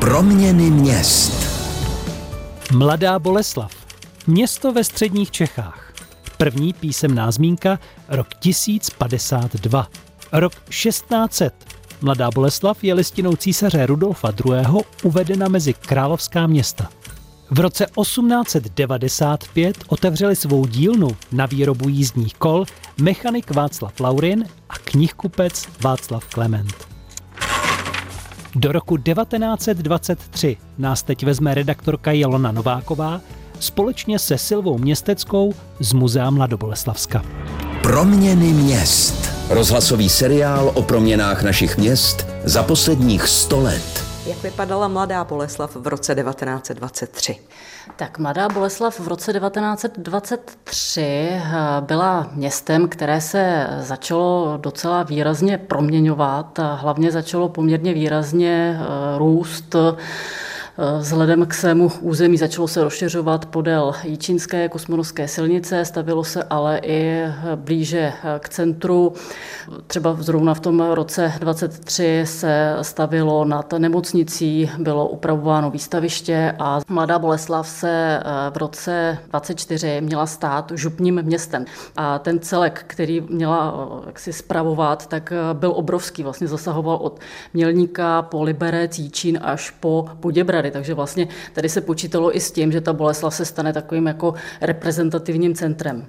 Proměny měst. Mladá Boleslav. Město ve středních Čechách. První písemná zmínka rok 1052. Rok 1600. Mladá Boleslav je listinou císaře Rudolfa II. uvedena mezi královská města. V roce 1895 otevřeli svou dílnu na výrobu jízdních kol mechanik Václav Laurin a knihkupec Václav Klement. Do roku 1923 nás teď vezme redaktorka Jelona Nováková společně se Silvou Městeckou z Muzea Mladoboleslavska. Proměny měst. Rozhlasový seriál o proměnách našich měst za posledních 100 let. Jak vypadala Mladá Boleslav v roce 1923? Tak Mladá Boleslav v roce 1923 eh, byla městem, které se začalo docela výrazně proměňovat a hlavně začalo poměrně výrazně eh, růst Vzhledem k svému území začalo se rozšiřovat podél Jíčínské kosmonovské silnice, stavilo se ale i blíže k centru. Třeba zrovna v tom roce 23 se stavilo nad nemocnicí, bylo upravováno výstaviště a Mladá Boleslav se eh, v roce 24 měla stát župním městem. A ten celek, který měla eh, jaksi spravovat, tak eh, byl obrovský. Vlastně zasahoval od Mělníka po Liberec, Jíčín až po Poděbrady. Takže vlastně tady se počítalo i s tím, že ta Boleslav se stane takovým jako reprezentativním centrem.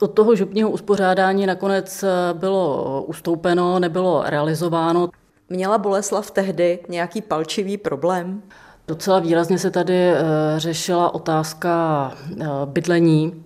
Od toho župního uspořádání nakonec eh, bylo ustoupeno, nebylo realizováno. Měla Boleslav tehdy nějaký palčivý problém? Docela výrazně se tady eh, řešila otázka eh, bydlení.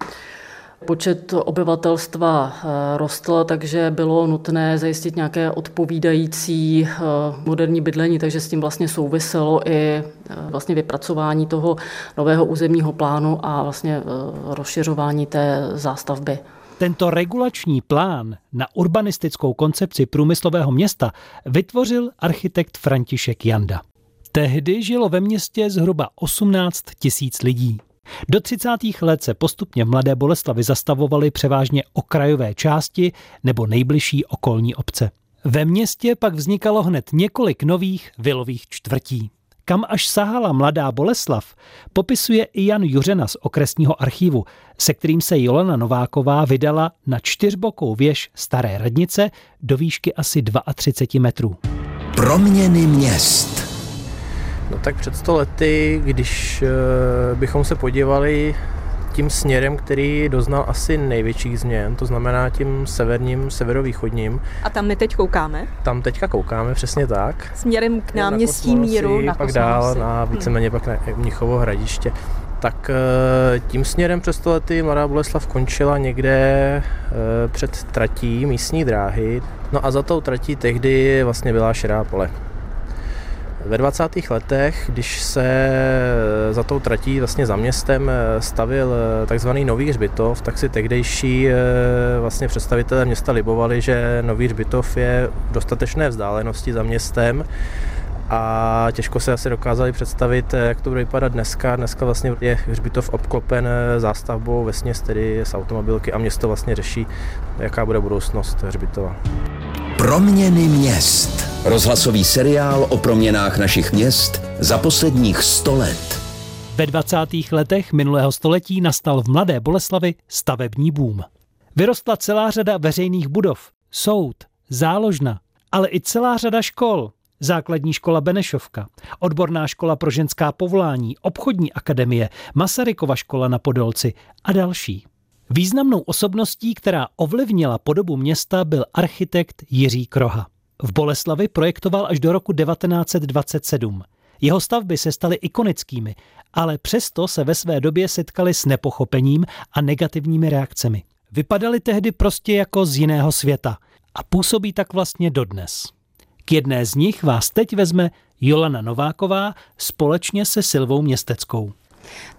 Počet obyvatelstva eh, rostl, takže bylo nutné zajistit nějaké odpovídající eh, moderní bydlení, takže s tím vlastně souviselo i eh, vlastně vypracování toho nového územního plánu a vlastně rozšiřování té zástavby. Tento regulační plán na urbanistickou koncepci průmyslového města vytvořil architekt František Janda. Tehdy žilo ve městě zhruba 18 tisíc lidí. Do 30. let se postupně v Mladé Boleslavi zastavovaly převážně okrajové části nebo nejbližší okolní obce. Ve městě pak vznikalo hned několik nových vilových čtvrtí. Kam až sahala Mladá Boleslav, popisuje i Jan Juřena z okresního archivu, se kterým se Jolana Nováková vydala na čtyřbokou věž Staré radnice do výšky asi 32 metrů. Proměny měst. No tak před 100 lety, když uh, bychom se podívali tím směrem, který doznal asi největších změn, to znamená tím severním, severovýchodním. A tam my teď koukáme? Tam teďka koukáme, přesně tak. Směrem k náměstí Míru, na pak dál na víceméně hmm. pak na Mnichovo hradiště. Tak eh, tím směrem přes 100 lety Mladá Boleslav končila někde eh, před tratí místní dráhy. No a za tou tratí tehdy vlastně byla širá pole. Ve 20. letech, když se za tou tratí vlastně za městem eh, stavil eh, takzvaný nový hřbitov, tak si tehdejší eh, vlastně představitelé města libovali, že nový hřbitov je v dostatečné vzdálenosti za městem a těžko se asi dokázali představit, jak to bude vypadat dneska. Dneska vlastně je hřbitov obklopen zástavbou vesměs tedy z automobilky a město vlastně řeší, jaká bude budoucnost hřbitova. Proměny měst. Rozhlasový seriál o proměnách našich měst za posledních 100 let. Ve 20. letech minulého století nastal v Mladé Boleslavi stavební boom. Vyrostla celá řada veřejných budov, soud, záložna, ale i celá řada škol. Základní škola Benešovka, odborná škola pro ženská povolání, obchodní akademie, Masarykova škola na Podolci a další. Významnou osobností, která ovlivnila podobu města, byl architekt Jiří Kroha. V Boleslavi projektoval až do roku 1927. Jeho stavby se staly ikonickými, ale přesto se ve své době setkali s nepochopením a negativními reakcemi. Vypadaly tehdy prostě jako z jiného světa a působí tak vlastně dodnes. K jedné z nich vás teď vezme Jolana Nováková společně se Silvou Městeckou.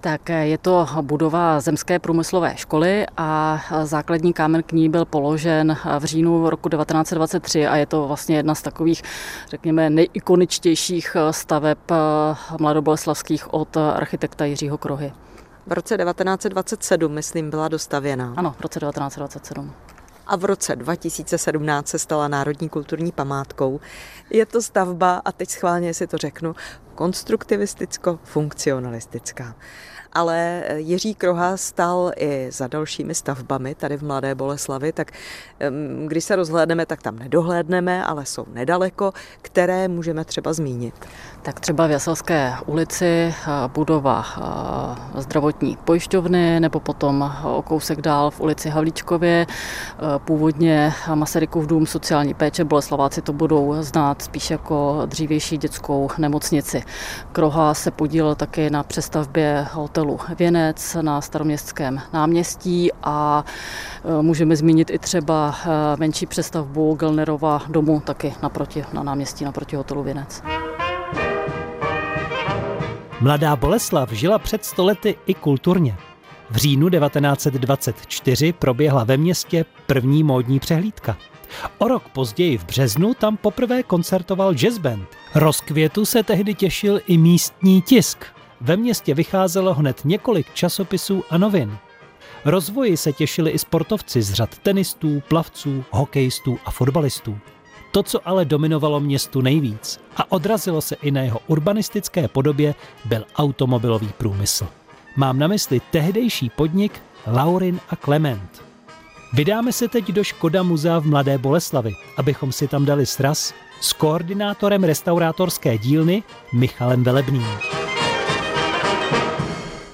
Tak je to budova Zemské průmyslové školy a základní kámen k ní byl položen v říjnu roku 1923 a je to vlastně jedna z takových, řekněme, nejikoničtějších staveb mladoboleslavských od architekta Jiřího Krohy. V roce 1927, myslím, byla dostavěná. Ano, v roce 1927 a v roce 2017 se stala Národní kulturní památkou. Je to stavba, a teď schválně si to řeknu, konstruktivisticko-funkcionalistická ale Jiří Kroha stal i za dalšími stavbami tady v Mladé Boleslavi, tak když se rozhlédneme, tak tam nedohlédneme, ale jsou nedaleko, které můžeme třeba zmínit. Tak třeba v Jaselské ulici eh, budova eh, zdravotní pojišťovny nebo potom o kousek dál v ulici Havlíčkově. Eh, původně Masarykův dům sociální péče, Boleslaváci to budou znát spíš jako dřívější dětskou nemocnici. Kroha se podílel také na přestavbě hotelu Věnec na staroměstském náměstí a můžeme zmínit i třeba menší přestavbu Gelnerova domu taky naproti, na náměstí naproti hotelu Věnec. Mladá Boleslav žila před stolety i kulturně. V říjnu 1924 proběhla ve městě první módní přehlídka. O rok později v březnu tam poprvé koncertoval jazzband. Rozkvětu se tehdy těšil i místní tisk. Ve městě vycházelo hned několik časopisů a novin. Rozvoji se těšili i sportovci z řad tenistů, plavců, hokejistů a fotbalistů. To, co ale dominovalo městu nejvíc a odrazilo se i na jeho urbanistické podobě, byl automobilový průmysl. Mám na mysli tehdejší podnik Laurin a Clement. Vydáme se teď do Škoda muzea v Mladé Boleslavi, abychom si tam dali sraz s koordinátorem restaurátorské dílny Michalem Velebným.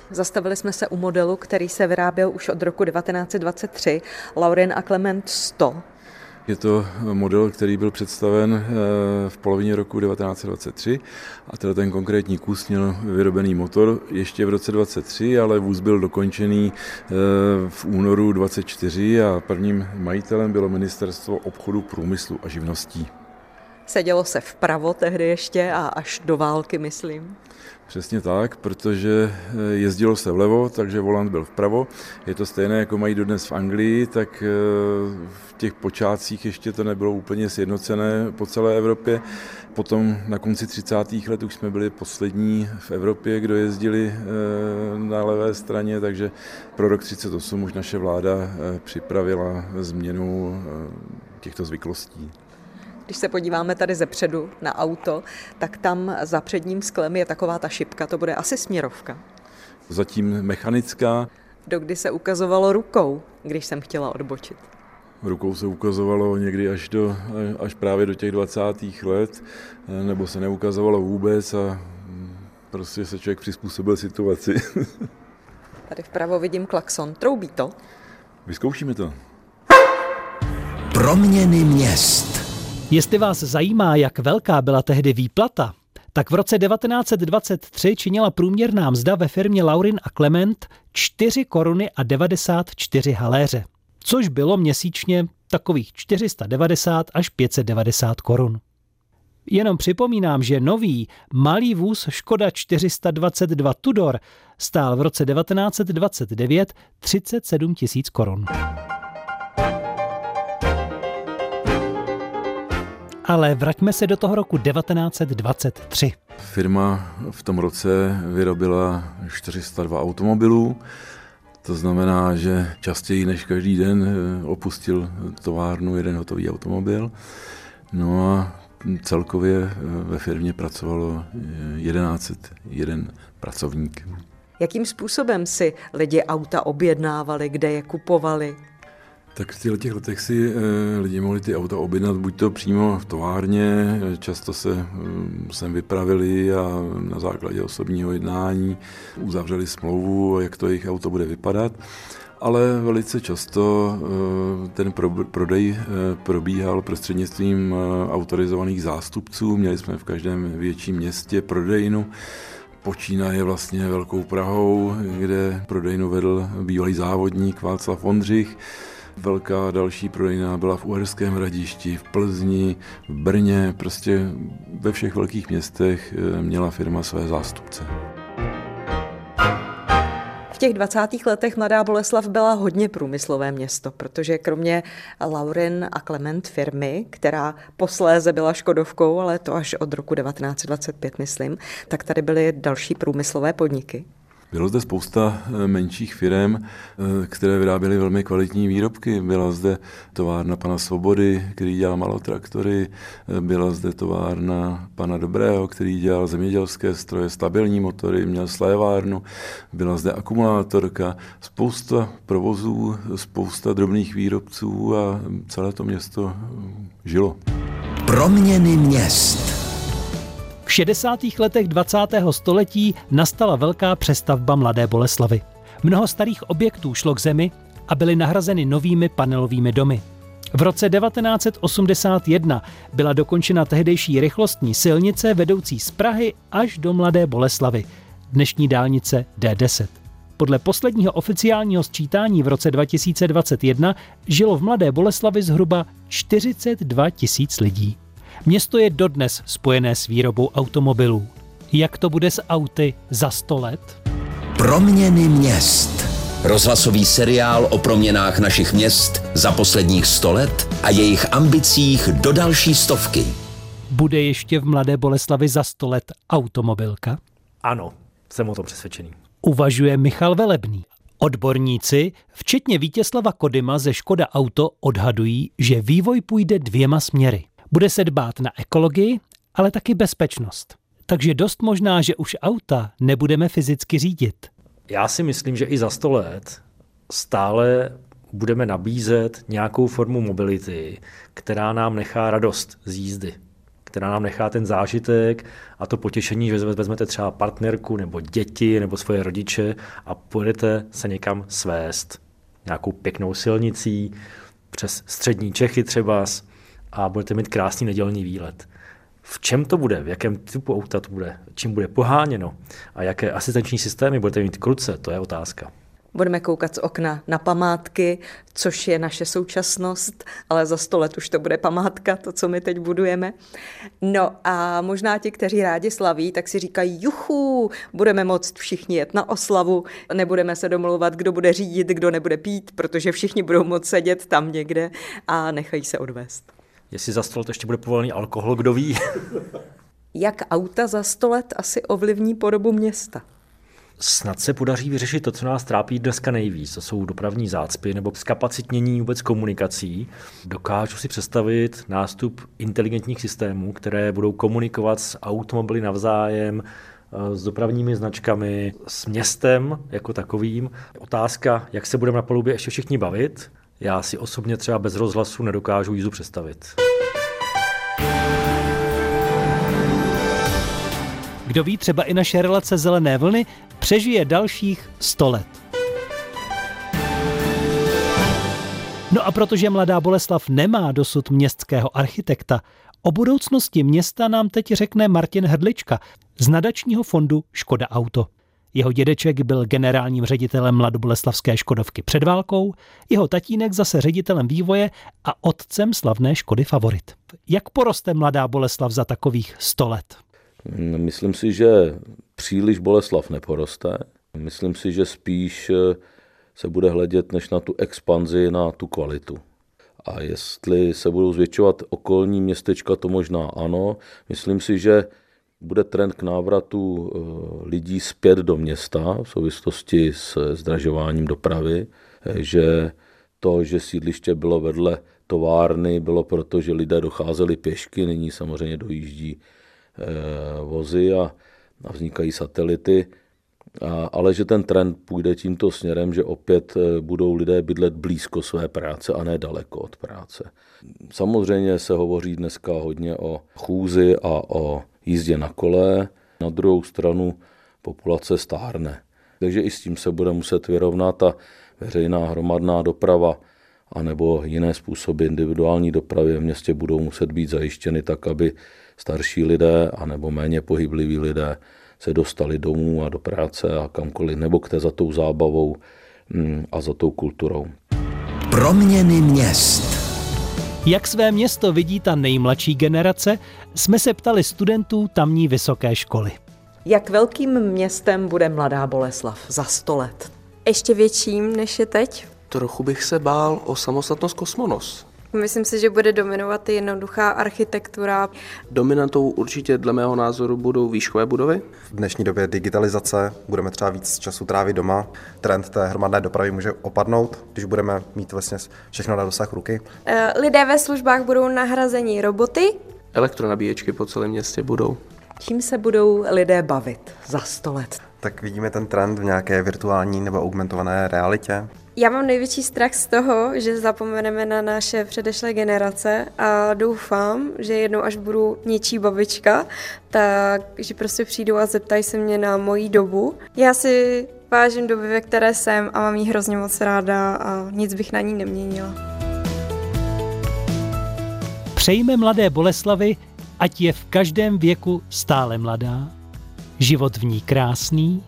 Zastavili jsme se u modelu, který se vyráběl už od roku 1923, Laurin a Clement 100. Je to model, který byl představen eh, v polovině roku 1923 a teda ten konkrétní kus měl vyrobený motor ještě v roce 23, ale vůz byl dokončený eh, v únoru 24 a prvním majitelem bylo Ministerstvo obchodu, průmyslu a živností. Sedělo se vpravo tehdy ještě a až do války, myslím. Přesně tak, protože eh, jezdilo se vlevo, takže volant byl vpravo. Je to stejné, jako mají dodnes v Anglii, tak eh, v těch počátcích ještě to nebylo úplně sjednocené po celé Evropě. Potom na konci 30. let už jsme byli poslední v Evropě, kdo jezdili eh, na levé straně, takže pro rok 38 už naše vláda připravila změnu těchto zvyklostí. Když se podíváme tady ze předu na auto, tak tam za předním sklem je taková ta šipka, to bude asi směrovka. Zatím mechanická. Dokdy se ukazovalo rukou, když jsem chtěla odbočit? Rukou se ukazovalo někdy až, do, až právě do těch 20. let, nebo se neukazovalo vůbec a prostě se člověk přizpůsobil situaci. Tady vpravo vidím klakson. Troubí to? Vyzkoušíme to. Proměny měst. Jestli vás zajímá, jak velká byla tehdy výplata, tak v roce 1923 činila průměrná mzda ve firmě Laurin a Clement 4 koruny a 94 haléře, což bylo měsíčně takových 490 až 590 korun. Jenom připomínám, že nový malý vůz Škoda 422 Tudor stál v roce 1929 37 tisíc korun. Ale vraťme se do toho roku 1923. Firma v tom roce vyrobila 402 automobilů. To znamená, že častěji než každý den eh, opustil továrnu jeden hotový automobil. No a celkově eh, ve firmě pracovalo 1101 eh, pracovník. Jakým způsobem si lidi auta objednávali, kde je kupovali? Tak v těch letech si e, lidi mohli ty auta objednat buď to přímo v továrně, často se e, sem vypravili a na základě osobního jednání uzavřeli smlouvu, jak to jejich auto bude vypadat. Ale velice často e, ten pro, prodej probíhal prostřednictvím autorizovaných zástupců. Měli jsme v každém větším městě prodejnu, počínaje vlastně Velkou Prahou, kde prodejnu vedl bývalý závodník Václav Ondřich. Velká další prodejna byla v Uherském hradišti, v Plzni, v Brně, prostě ve všech velkých městech eh, měla firma své zástupce. V těch 20. letech Mladá Boleslav byla hodně průmyslové město, protože kromě Laurin a Clement firmy, která posléze byla Škodovkou, ale to až od roku 1925, myslím, tak tady byly další průmyslové podniky. Bylo zde spousta eh, menších firm, eh, které vyráběly velmi kvalitní výrobky. Byla zde továrna pana Svobody, který dělal malotraktory, eh, byla zde továrna pana Dobrého, který dělal zemědělské stroje, stabilní motory, měl slévárnu, byla zde akumulátorka, spousta provozů, spousta drobných výrobců a celé to město žilo. Proměny měst. V 60. letech 20. století nastala velká přestavba Mladé Boleslavy. Mnoho starých objektů šlo k zemi a byly nahrazeny novými panelovými domy. V roce 1981 byla dokončena tehdejší rychlostní silnice vedoucí z Prahy až do Mladé Boleslavy, dnešní dálnice D10. Podle posledního oficiálního sčítání v roce 2021 žilo v Mladé Boleslavi zhruba 42 tisíc lidí. Město je dodnes spojené s výrobou automobilů. Jak to bude s auty za 100 let? Proměny měst. Rozhlasový seriál o proměnách našich měst za posledních 100 let a jejich ambicích do další stovky. Bude ještě v Mladé Boleslavi za 100 let automobilka? Ano, jsem o tom přesvědčený. Uvažuje Michal Velebný. Odborníci, včetně Vítězslava Kodyma ze Škoda Auto, odhadují, že vývoj půjde dvěma směry. Bude se dbát na ekologii, ale taky bezpečnost. Takže dost možná, že už auta nebudeme fyzicky řídit. Já si myslím, že i za 100 let stále budeme nabízet nějakou formu mobility, která nám nechá radost z jízdy, která nám nechá ten zážitek a to potěšení, že vezmete třeba partnerku nebo děti nebo svoje rodiče a pojedete se někam svést nějakou pěknou silnicí přes střední Čechy třeba a budete mít krásný nedělní výlet. V čem to bude, v jakém typu auta to bude, čím bude poháněno a jaké asistenční systémy budete mít kruce, to je otázka. Budeme koukat z okna na památky, což je naše současnost, ale za sto let už to bude památka, to, co my teď budujeme. No a možná ti, kteří rádi slaví, tak si říkají, juchu, budeme moct všichni jet na oslavu, nebudeme se domlouvat, kdo bude řídit, kdo nebude pít, protože všichni budou moct sedět tam někde a nechají se odvést. Jestli za sto let ještě bude povolený alkohol, kdo ví? Jak auta za sto let asi ovlivní podobu města? Snad se podaří vyřešit to, co nás trápí dneska nejvíc. To jsou dopravní zácpy nebo zkapacitnění vůbec komunikací. Dokážu si představit nástup inteligentních systémů, které budou komunikovat s automobily navzájem, eh, s dopravními značkami, s městem jako takovým. Otázka, jak se budeme na palubě ještě všichni bavit, já si osobně třeba bez rozhlasu nedokážu jízdu představit. Kdo ví, třeba i naše relace zelené vlny přežije dalších 100 let. No a protože Mladá Boleslav nemá dosud městského architekta, o budoucnosti města nám teď řekne Martin Hrdlička z nadačního fondu Škoda Auto. Jeho dědeček byl generálním ředitelem Mladoboleslavské Škodovky před válkou, jeho tatínek zase ředitelem vývoje a otcem slavné Škody Favorit. Jak poroste Mladá Boleslav za takových 100 let? Myslím si, že příliš Boleslav neporoste. Myslím si, že spíš eh, se bude hledět než na tu expanzi, na tu kvalitu. A jestli se budou zvětšovat okolní městečka, to možná ano. Myslím si, že bude trend k návratu eh, lidí zpět do města v souvislosti s zdražováním dopravy, eh, že to, že sídliště bylo vedle továrny, bylo proto, že lidé docházeli pěšky, nyní samozřejmě dojíždí eh, vozy a, a vznikají satelity, a, ale že ten trend půjde tímto směrem, že opět budou lidé bydlet blízko své práce a ne daleko od práce. Samozřejmě se hovoří dneska hodně o chůzi a o jízdě na kole, na druhou stranu populace stárne. Takže i s tím se bude muset vyrovnat a veřejná hromadná doprava anebo jiné způsoby individuální dopravy v městě budou muset být zajištěny tak, aby starší lidé anebo méně pohybliví lidé se dostali domů a do práce a kamkoliv, nebo k té za tou zábavou mm, a za tou kulturou. Proměny měst. Jak své město vidí ta nejmladší generace, jsme se ptali studentů tamní vysoké školy. Jak velkým městem bude Mladá Boleslav za 100 let? Ještě větším, než je teď? Trochu bych se bál o samostatnost Kosmonos. Myslím si, že bude dominovat i jednoduchá architektura. Dominantou určitě dle mého názoru budou výškové budovy. V dnešní době digitalizace budeme třeba víc času trávit doma. Trend té hromadné dopravy může opadnout, když budeme mít vlastně všechno na dosah ruky. Eh, lidé ve službách budou nahrazeni roboty. Elektronabíječky po celém městě budou. Čím se budou lidé bavit za sto let? Tak vidíme ten trend v nějaké virtuální nebo augmentované realitě. Já mám největší strach z toho, že zapomeneme na naše předešlé generace a doufám, že jednou, až budu něčí babička, tak že prostě přijdou a zeptají se mě na moji dobu. Já si vážím doby, ve které jsem a mám jí hrozně moc ráda a nic bych na ní neměnila. Přejme mladé Boleslavy, ať je v každém věku stále mladá, život v ní krásný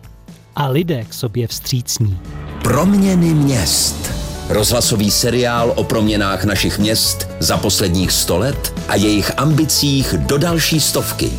a lidé k sobě vstřícní. Proměny měst. Rozhlasový seriál o proměnách našich měst za posledních sto let a jejich ambicích do další stovky.